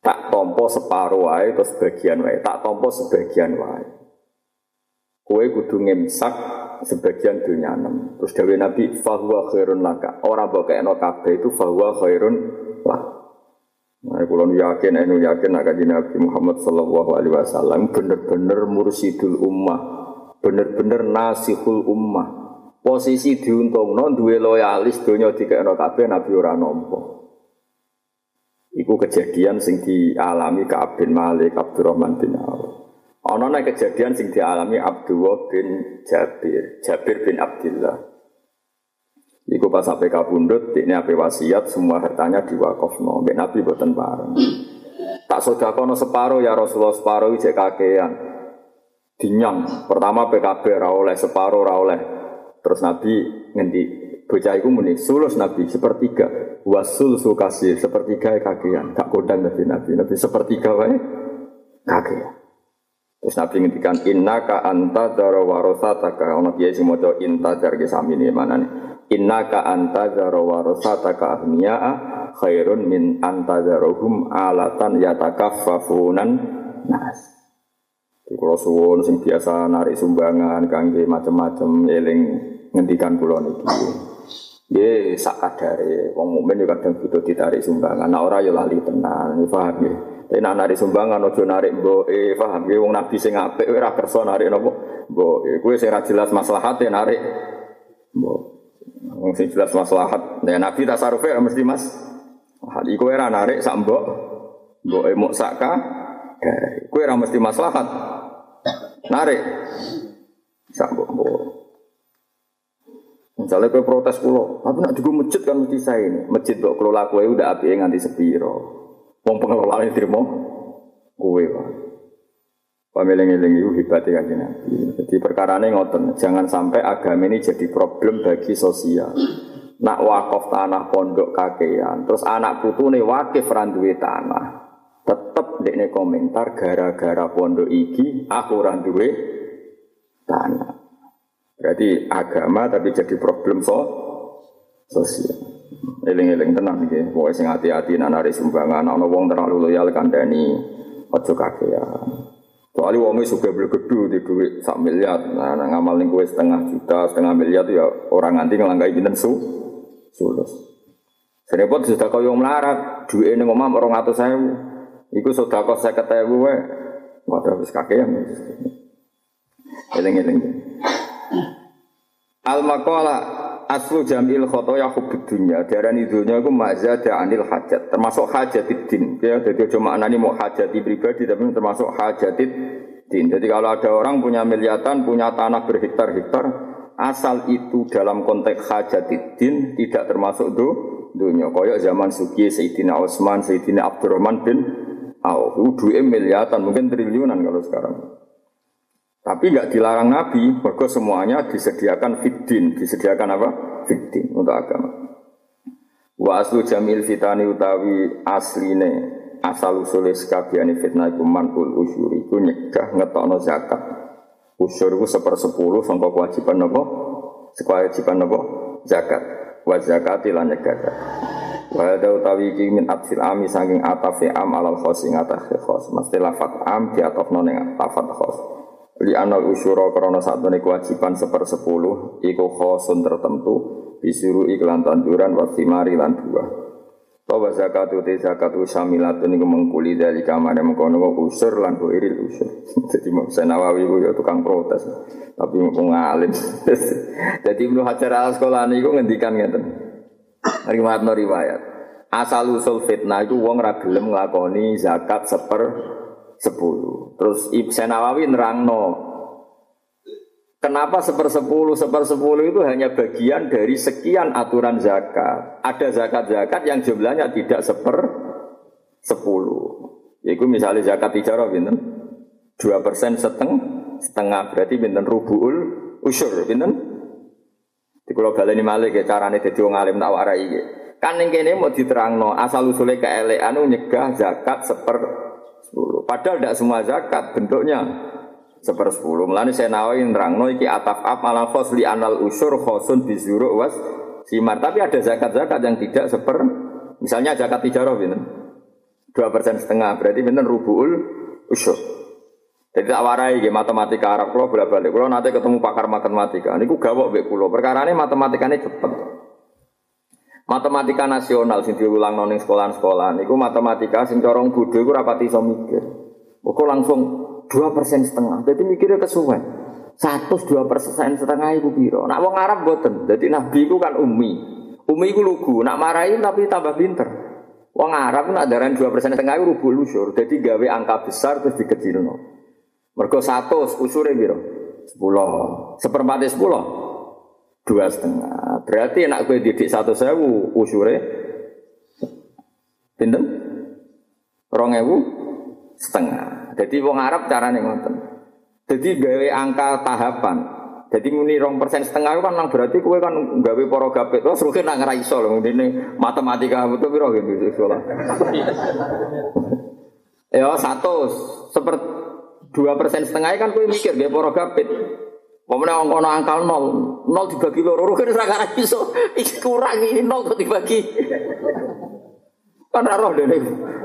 tak tompo separuh wae terus sebagian wae, tak tompo sebagian wae. Kue kudu ngemsak sebagian dunia enam. Terus dari Nabi fahuwa khairun laka. Orang bawa no kabe itu fahuwa khairun lah. Nah, kalau yakin, enu yakin nak kaji Nabi Muhammad Sallallahu Alaihi Wasallam bener-bener mursidul ummah, bener-bener nasihul ummah. Posisi diuntung non dua loyalis dunia tiga no kabe Nabi ora nompo. Iku kejadian sing dialami Ka'ab bin Malik, Abdurrahman bin Auf. Nek kejadian sing dialami Abdullah bin Jabir, Jabir bin Abdullah. Iku pas sampai kabundut, ini apa wasiat, semua hartanya diwakafno. Mbak Nabi buatan bareng. Tak sodakono separuh ya Rasulullah separuh ijek kakean. Dinyang. Pertama PKB rawoleh separuh rawoleh. Terus Nabi ngendi bocah iku muni sulus Nabi sepertiga wasul sukasi sepertiga kakean gak kodang Nabi Nabi Nabi sepertiga wae kakean terus Nabi ngendikan inna ka anta dara warosataka ono kiai sing maca inta dar ge sami ne inna ka anta dara warosataka ahniya khairun min anta darahum alatan yatakaffafunan nas di kalau suwon sing biasa narik sumbangan kangge macam-macam eling ngendikan kula niki Ya sak kadare wong mukmin yo kadang butuh ditarik sumbangan. Nah ora yo lali tenan, paham ya. Tapi nak narik sumbangan ojo narik mboke, paham ya wong nabi sing apik ora kersa narik napa mboke. Kuwi sing ra jelas maslahate narik mbok. Wong sing jelas maslahat. Nah nabi tasarufe mesti Mas. Hal iku ora narik sak mbok. Mboke muk sakka. Kuwi ora mesti maslahat. Narik sak mbok mbok. Misalnya kue protes kulo, tapi nak juga masjid kan mesti saya ini. Masjid kok kelola kue udah api nganti sepiro. Wong pengelola ini terima kue pak. Pemiling-iling itu hebatnya kan Nabi. Jadi perkara ini ngoten, jangan sampai agama ini jadi problem bagi sosial. Nak wakaf tanah pondok kakean, terus anak putu nih wakif randuwe tanah. Tetep dek komentar gara-gara pondok iki aku randuwe tanah. Berarti agama tapi jadi problem so sosial. Eling-eling tenang nih, pokoknya sing hati-hati nanari sumbangan, wong terlalu loyal kandani ojo kakean. Soalnya wong suka beli gedu di duit sak miliar, nah, nah ngamal nih gue setengah juta, setengah miliar tuh ya orang nanti ngelangkai binten su, sulus. Serepot sudah kau yang melarat, duit ini ngomong orang atau saya, ikut sudah kau saya ketahui, waduh habis kakean. Eling-eling. Al maqala aslu jamil khotoya hubud dunya. Darani dunya iku mazada anil hajat. Termasuk hajatid din. Ya, jadi cuma maknani mau hajati pribadi tapi termasuk hajatid din. Jadi kalau ada orang punya miliatan, punya tanah berhektar-hektar, asal itu dalam konteks hajatid din tidak termasuk do dunia. Koyok zaman Suki, Sayyidina Utsman, Sayyidina Abdurrahman bin Auf. Itu miliatan, mungkin triliunan kalau sekarang. Tapi nggak dilarang Nabi, mergo semuanya disediakan fitin, disediakan apa? Fitin untuk agama. Wa aslu jamil fitani utawi asline asal usule sekabiane fitnah iku manul usyur iku nyegah ngetokno zakat. Usyur iku sepersepuluh sangka kewajiban apa? Kewajiban apa? Zakat. Wa zakati lan nyegah. Wa ada utawi iki min atfil ami saking atafi am alal khos ing khos. Mesti lafat am diatofno ning lafat khos li anal usyura krana satune kewajiban sepersepuluh iku khosun tertentu disuruh iklan tanduran wa thimari lan buah bahwa zakatu te zakatu samilatun iku mengkuli dari kamar yang mengkono usur lan iril usur. (laughs) Jadi mau Nawawi ku ya tukang protes. Tapi mau ngalim. (laughs) Jadi Ibnu Hajar al Asqalani iku ngendikan ngeten. Riwayat riwayat. Asal usul fitnah itu wong ra gelem nglakoni zakat seper sepuluh. Terus Ibn Nawawi nerangno Kenapa sepersepuluh, sepersepuluh itu hanya bagian dari sekian aturan zakat. Ada zakat-zakat yang jumlahnya tidak seper sepuluh. Yaitu misalnya zakat tijarah, binten dua persen seteng, setengah berarti binten rubuul usur, binten. Di kalau baleni malik ya carane jadi wong alim tak warai Kan yang kene mau diterangno asal usulnya keelekan nyegah zakat seper sepuluh. Padahal tidak semua zakat bentuknya sepersepuluh. Melani saya nawain no iki ataf ap malah khos li anal usur khosun bizuru was simar. Tapi ada zakat-zakat yang tidak seper. Misalnya zakat tijarah ini dua persen setengah berarti bener rubuul usur. Jadi tak warai gitu, matematika Arab kalau bolak balik. Kalau nanti ketemu pakar matematika, ini gue gawok bek pulau. Perkara ini matematika ini cepet. Matematika nasional sing diulang noning sekolah-sekolah niku matematika sing corong bodho iku rapati iso mikir. Langsung dua persen setengah. Jadi mikirnya kesuwen. Satu dua persen setengah itu biro. Nak wong Arab boten. Jadi Nabi itu kan umi. Umi itu lugu. Nak marahin tapi tambah pinter. Wong Arab nak daran dua persen setengah itu rubuh lusur. Jadi gawe angka besar terus dikecilno. Mergo satu usure biro. Sepuluh. Seperempat sepuluh dua setengah. Berarti enak gue didik satu sewu usure pinten rong ewu setengah. Jadi wong Arab carane ngoten. Jadi gawe angka tahapan. Jadi muni rong persen setengah kan nang berarti kue kan gawe poro gapet. Terus mungkin nang raiso loh. Ini matematika betul biro gitu sekolah. (laughs) ya satu seperti dua persen setengah kan kue mikir gawe poro gapet. Pemenang angka no angkal nol, nol dibagi loro kan karena iso iki kurang ini nol kok dibagi. Kan roh dene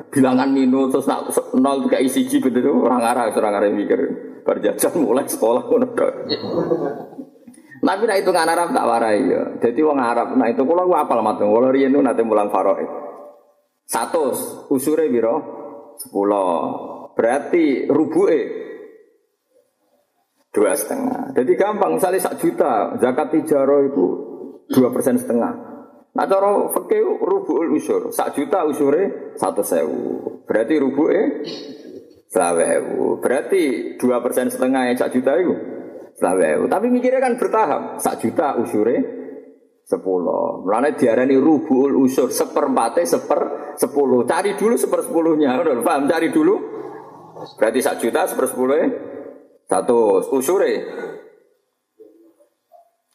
bilangan minus terus nak nol tiga isi ji betul orang arah orang arah mikir berjajan mulai sekolah pun tok. Tapi nah itu kan Arab tak warai ya. Jadi wong Arab nah itu kalau gua apal matung, kalau riyen itu nanti mulang faroe. Satu usure biro sepuluh. Berarti rubuke dua setengah. Jadi gampang, misalnya sak juta, zakat tijaro itu dua persen setengah. Nah cara fakir rubuul usur, sak juta usure satu sewu. Berarti rubuke selawewu. Berarti dua persen setengah yang sak juta itu selawewu. Tapi mikirnya kan bertahap, sak juta usure sepuluh. Mulanya diarani rubuul usur, seperempatnya seper sepuluh. Cari dulu seper sepuluhnya, paham? Cari dulu. Berarti sak juta seper sepuluhnya satu usure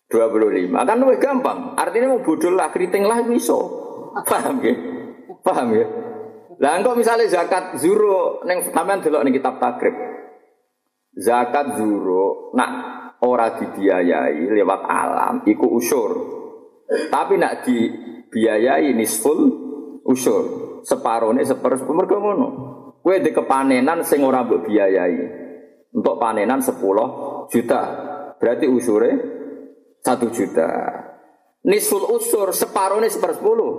25. Kan lebih gampang. Artinya mau bodoh lah, keriting lah iso. Paham ya? Paham ya? Lah engkau misalnya zakat zuro neng sampean delok ning kitab takrib. Zakat zuro nak ora dibiayai lewat alam iku usur. Tapi nak dibiayai nisful usur. Separone seperempat mergo ngono. Kowe di kepanenan sing ora mbok biayai. Untuk panenan 10 juta. Berarti usure 1 juta. Nisul usur separuhnya sepersepuluh.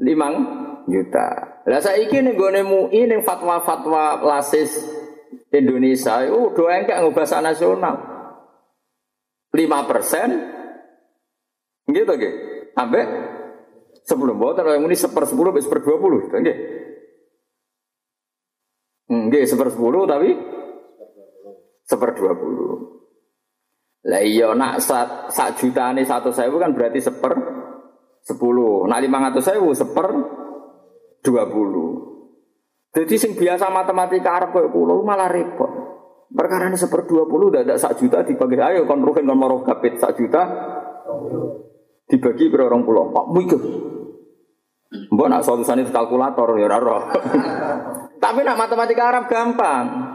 5 juta. Lah saiki ning gone MUI ning fatwa-fatwa lasis Indonesia itu doa enggak bahasa nasional. 5 persen Gitu nggih. Ambek sepuluh mboten yang ini seper sepuluh sampai seper dua puluh, nggih. Nggih seper sepuluh tapi seper dua puluh. Lah iya nak sak, sak juta ini satu sewu kan berarti seper sepuluh. Nak lima ratus sewu seper dua puluh. Jadi sing biasa matematika Arab kayak pulau malah repot. Perkara ini seper dua puluh, udah ada sak juta dibagi ayo kon ruhin kon kapit sak juta dibagi per orang pulau. Pak mikir. Mbok nak solusinya itu kalkulator ya raro. (laughs) Tapi nak matematika Arab gampang.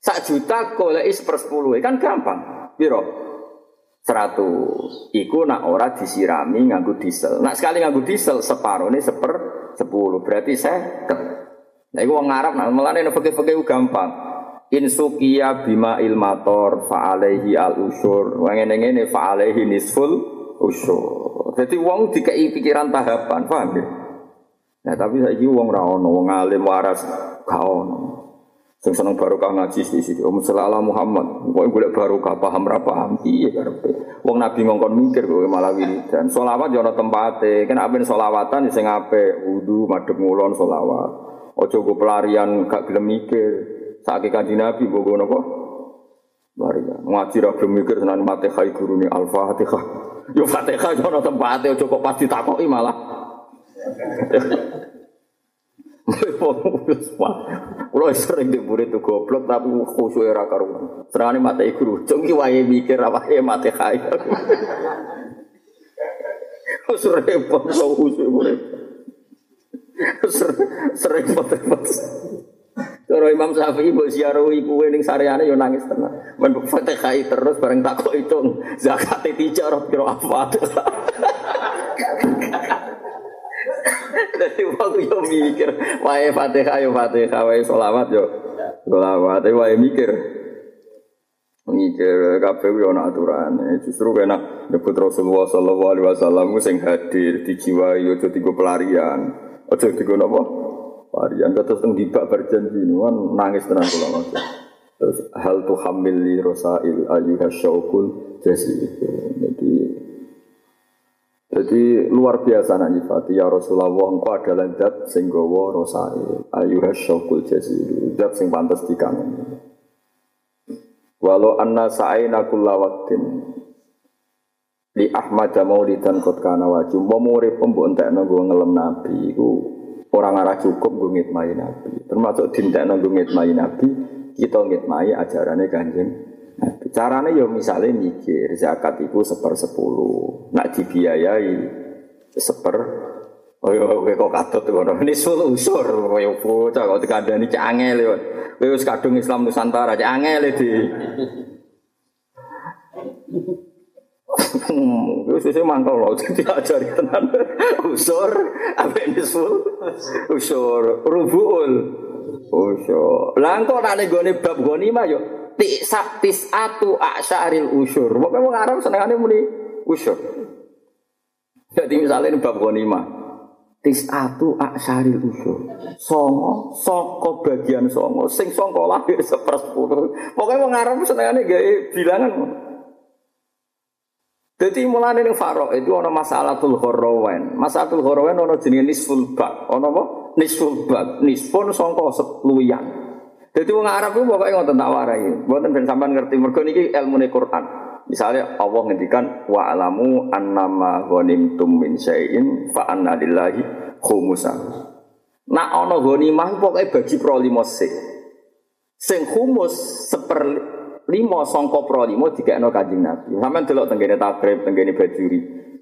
Sak juta golek seper sepuluh kan gampang. Biro? Seratus. Iku nak ora disirami nganggu diesel. Nak sekali nganggu diesel separuh ini seper sepuluh. Berarti saya Nah, iku wong Arab nak melane fakih-fakih gampang. Insukia bima ilmator fa'alaihi al usur. Wong ngene-ngene fa'alaihi nisful usur. Jadi wong dikai pikiran tahapan, paham ya? Nah, tapi saiki wong ra ono, wong alim waras ono. Sing seneng barokah ngaji sisi Om Sallallahu Muhammad. Kok golek barokah paham ra paham piye. Wong Nabi ngongkon mikir kowe malah wiridan. Selawat yo ana tempate. Kan apen selawatan sing apik, wudu, madhep ngulon selawat. Ojo go pelarian gak gelem mikir. Saiki kanjeng Nabi mbok ngono kok. Pelarian. Ngaji ra mikir senan Fatihah gurune Al-Fatihah. Yo Fatihah yo ana tempate ojo kok pas ditakoki malah. Kulo sering di murid tuh goblok tapi khusyuk era karuan. Serane mata guru, cungki wae mikir ya mate kaya. Wis repot kok khusyuk murid. Sering repot-repot. Cara Imam Syafi'i mbok siarawi kuwe ning sareane yo nangis tenan. Men Fatihah terus bareng takok hitung zakat tijar kira apa. Jadi waktu yo mikir, wae Fatihah yo Fatihah, wae sholawat yo sholawat, wae mikir. Mikir kabeh yo ana aturane. Justru kena nyebut Rasulullah sallallahu alaihi wasallam sing hadir dijiwai yo dadi pelarian. Aja digo napa? Pelarian terus teng dibak berjanji kan nangis tenan kula Mas. Terus hal tu hamil li rosail ayyuha syaukul jasi. Jadi jadi luar biasa nak nyifati. Ya Rasulullah engkau adalah zat sing gawa rosae. Ayuha syaukul jazil sing pantes dikangeni. Walau anna sa'aina kulla waqtin li Ahmad maulidan kot kana wajib mau murid pembuk entekno ngelem nabi. Orang arah cukup go ngitmai nabi. Termasuk dintekno go ngitmai nabi kita ngitmai ajarannya kanjeng Caranya ya misalnya mikir zakat itu seper sepuluh, nak dibiayai seper Oh iya, kowe kok katut ngono. Ini sul usur kowe bocah kok dikandani cek angel yo. Kowe kadung Islam Nusantara cek angel di. Wis wis mantau lho (laughs) diajari tenan. Usur ambek nisul. Usur rubuul. Usur. Lah engko nek nggone bab ghanimah yo Tisak tisatu asyaril usur. Pokoknya wong Arab senengane muni usur. Jadi misalnya ini bab ghanimah. Tisatu asyaril usur. Songo, soko bagian songo. Sing songo lahir sepersepuluh. Pokoknya wong Arab senengane gawe bilangan. Jadi mulai ini faro itu ada masalah tul horowen. Masalah tul horowen ada jenis nisful bak. Ada apa? Nisful bak. Nisfun songko seluyan. Jadi orang Arab itu pokoknya ngotot tak warai. Buatan ben sampean ngerti mergo niki ilmu Quran. Misalnya Allah ngendikan wa alamu annama ghanimtum min syai'in fa anna lillahi khumusan. Nak ana ghanimah pokoke bagi pro limo sik. Sing khumus seper limo sangka pro limo dikekno Kanjeng Nabi. Sampeyan delok tenggene takrib, tenggene bajuri.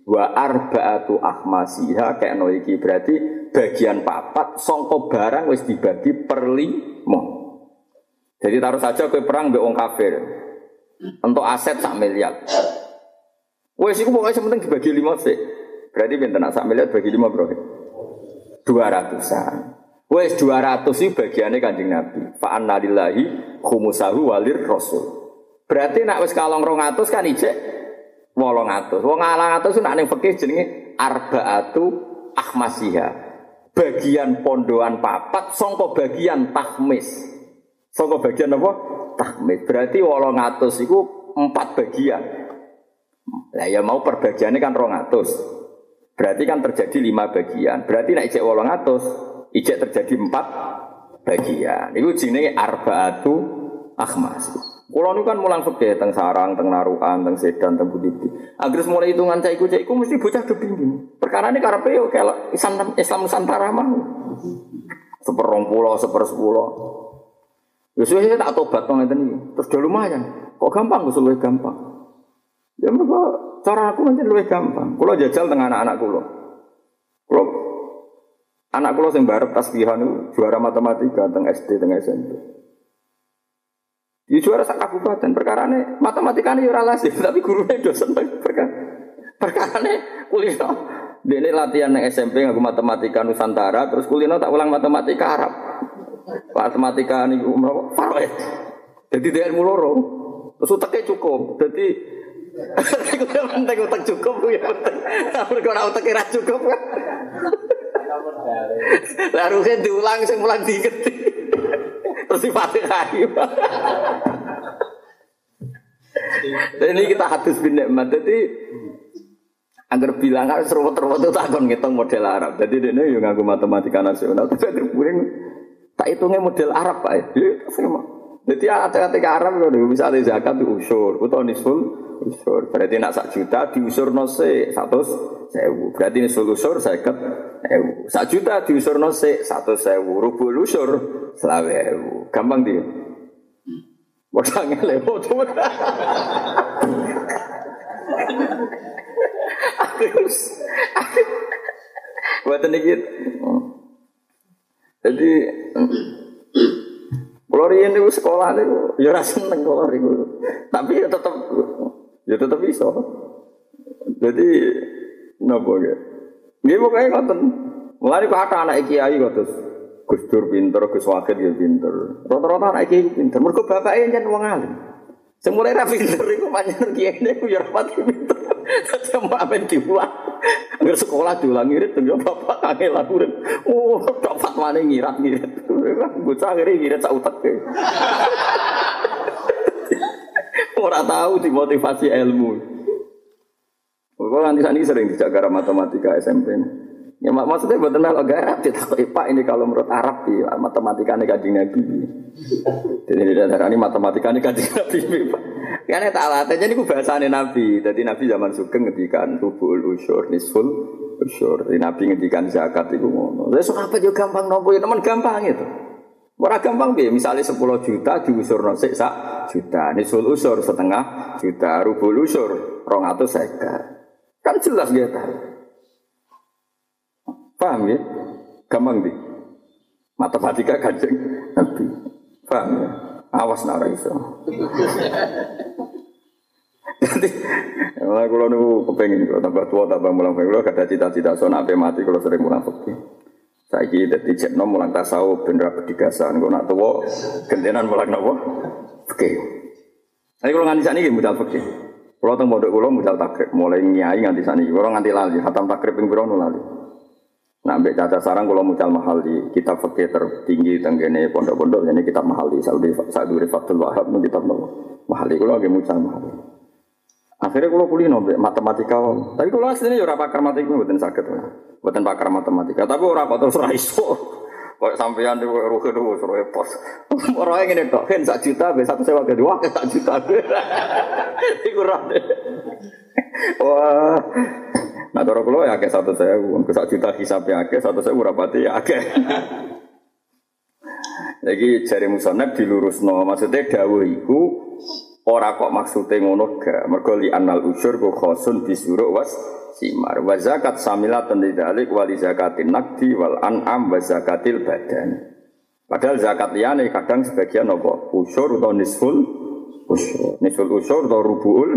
Wa arba'atu ahmasiha kekno iki berarti bagian papat sangka barang wis dibagi per limo. Jadi taruh saja kue perang be wong kafir. Untuk aset sak miliar. Wes iku pokoknya penting dibagi lima sih. Berarti benten sak miliar bagi lima bro. Dua ratusan. Wes dua ratus itu bagiannya kanjeng Nabi. Fa annalillahi khumusahu walir rasul. Berarti nak wes kalong rong atus kan ijek wolong atus. Wong alang atus nak ning fikih jenenge arbaatu ahmasiha. Bagian pondoan papat songko bagian tahmis. Saka bagian apa? Tahmid. Berarti 800 itu empat bagian. Lah ya mau perbagiannya kan rongatus. Berarti kan terjadi lima bagian. Berarti nak ijek wolong atus, ijek terjadi empat bagian. Itu jenenge arbaatu akhmas. Kulo nu kan mulang fikih teng sarang, teng narukan, teng sedan, teng budi. Agres mulai hitungan caiku caiku mesti bocah kepingin. Perkara ini karepe yo kalau Islam Islam Nusantara mah. Seperong pulau, seper sepuluh. Yusuf tak tobat tong ngeten iki. Terus udah lumayan. Kok gampang gue luwih gampang. Ya mereka cara aku nanti lebih gampang. Kulo jajal tengah anak-anak kulo. Kulo anak kulo sing barep tasbihan itu juara matematika teng SD teng SMP. Di juara sak kabupaten perkara ini matematika ini ora lazim (laughs) tapi gurunya dosen perkara perkara ini kulino. Ini latihan yang SMP ngaku matematika Nusantara terus kulino tak ulang matematika Arab. Matematika ini umroh Faroe. Jadi dia ilmu loro. Terus utaknya cukup. Jadi Iku penting utak cukup ya penting. Tapi kalau utak kira cukup kan. Diulang, saya ulang dikit. Terus di kayu. Dan ini kita hadis bin nikmat. Jadi agar bilang harus ruwet-ruwet itu takon ngitung model Arab. Jadi ini yang ngaku matematika nasional. Tapi ada tak hitungnya model Arab pak. Ya, jadi ada ketika Arab kalau bisa ada zakat itu usur, atau nisful usur. Berarti nak sak juta diusur nose satu sewu. Berarti nisful usur seket ewu. Sak juta diusur nose satu sewu. Rubul usur selawe ewu. Gampang dia. Wadangnya lewat. Terus, buat ini Jadi kalau riyen itu sekolah itu ya rasa seneng kalau itu. Tapi ya tetap ya tetap bisa. Jadi nopo ya. Dia pokoknya ngoten. Mulai kok ada anak kiai kok terus Gus Dur pinter, Gus Wakil ya pinter. Rata-rata anak kiai pinter. Mergo bapaknya jan wong alim. Semulai ra pinter iku panjenengan kiai niku ya rapati pinter. Mau amen diulang. Agar sekolah diulang ngirit ya bapak kangen lah urip. Oh, dapat mana ngirat-ngirit. Bocah akhirnya ngirit sak utek. Ora tahu dimotivasi ilmu. Kok nanti sani sering dijaga matematika SMP. Ya mak maksudnya buat kenal garap kita Pak ini kalau menurut Arab ya matematika ini kajian Nabi. Jadi tidak ada ini matematika ini kajian Nabi Pak. Karena tak latih jadi gue bahasane Nabi. Jadi Nabi zaman sugeng ngedikan rubul usur nisful usur. Jadi Nabi ngedikan zakat itu ngono. Lalu apa juga gampang nopo ya teman gampang itu. Ora gampang bi, misalnya 10 juta diusur nosik sak juta, nisful usur setengah juta, rubul usur rong atau seka. Kan jelas gitu. Paham ya? Gampang di. Matematika kanjeng Nabi. Paham ya? Awas nara iso. Jadi, kalau kalau nunggu kepengen kalau tambah tua tambah mulang kalau ada cita-cita so nape mati kalau sering mulang fakir. Saya kira jadi cekno mulang tasawuf bener bedigasan kalau nak tua gentenan mulang nopo. Oke. Tapi kalau nganti sana ini mudah fakir. Kalau teng bodoh kalau mudah takrib mulai nyai nganti sana. Kalau nganti lali, hatam takrib yang beronu lali. Nah, ambek caca sarang kalau mucal mahal di kitab fakir tertinggi tenggene pondok-pondok ini kitab mahal di Saudi Saudi Fatul Wahab nu kitab mahal di kalau lagi mucal mahal. Akhirnya kalau kuliah nobe matematika, tapi kalau aslinya ya pakar matematika bukan sakit, bukan pakar matematika. Tapi orang kok terus raiso, kok sampeyan di ruhe dulu suruh pos. Orang yang ini dok, kan satu juta, be satu sewa kedua, ke satu juta, (laughs) itu deh. Wah, Nah, cara kulo ya satu saya, ke satu juta hisapnya akeh, satu saya rapati ya akeh. (laughs) Lagi jari musonab dilurusno, maksudnya dawuh iku ora kok maksudnya ngono ga, mergo li anal usur ku khosun disuruh was simar. Wa zakat samilatun lidzalik wali zakatin nakdi wal an'am wa zakatil badan. Padahal zakat liyane kadang sebagian apa? Usur atau nisful usur. Nisful usur atau rubuul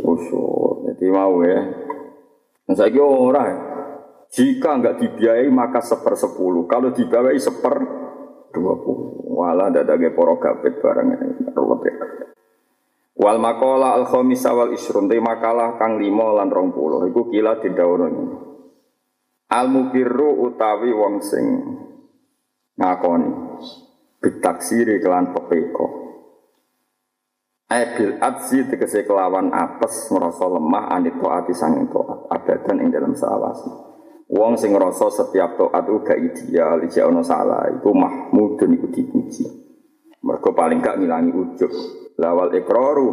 usur. Jadi mau ya. Nah, saya kira orang jika nggak dibiayai maka seper sepuluh. Kalau dibiayai seper dua puluh. Walah ada gaya porogabet barang ini. Wal makola al khamisa wal isrun. Makalah kang limo lan rong puluh. Iku kila didhawuhna Al mukirru utawi wong sing ngakoni. Bitaksiri kelan pepeko Ebil adzi tegese kelawan apes ngerasa lemah anit to'ati sanging to'at abadan ing dalam selawasi. Wong sing ngerasa setiap to'at uga ideal, isi ono salah, iku mahmudun iku dipuji. Mergo paling gak ngilangi ujub. Lawal ikraru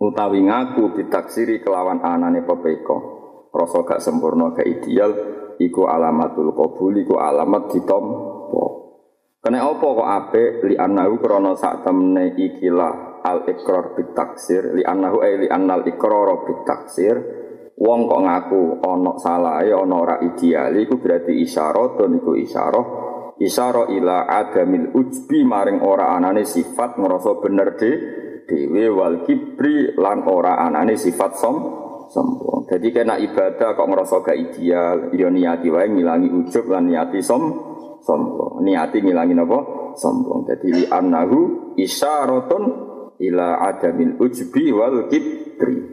utawi ngaku ditaksiri kelawan anane pepeko. Rasa gak sempurna gak ideal iku alamatul qabul iku alamat ditompo. Kena apa kok apik li anahu krana sak temne ikilah al ikrar bit li annahu ay li annal ikrar bit wong kok ngaku ana salahe ana ora ideal iku berarti isyarah iku isyarah isyarah ila adamil ujbi maring ora anane sifat ngerasa bener de dewe wal kibri lan ora anane sifat som sombong. Jadi kena ibadah kok ngerasa gak ideal, ya niati wae ngilangi ujub lan niati som sombong. Niati ngilangi apa? Sombong. Jadi li annahu isyaratun ila adamil ujbi wal kibri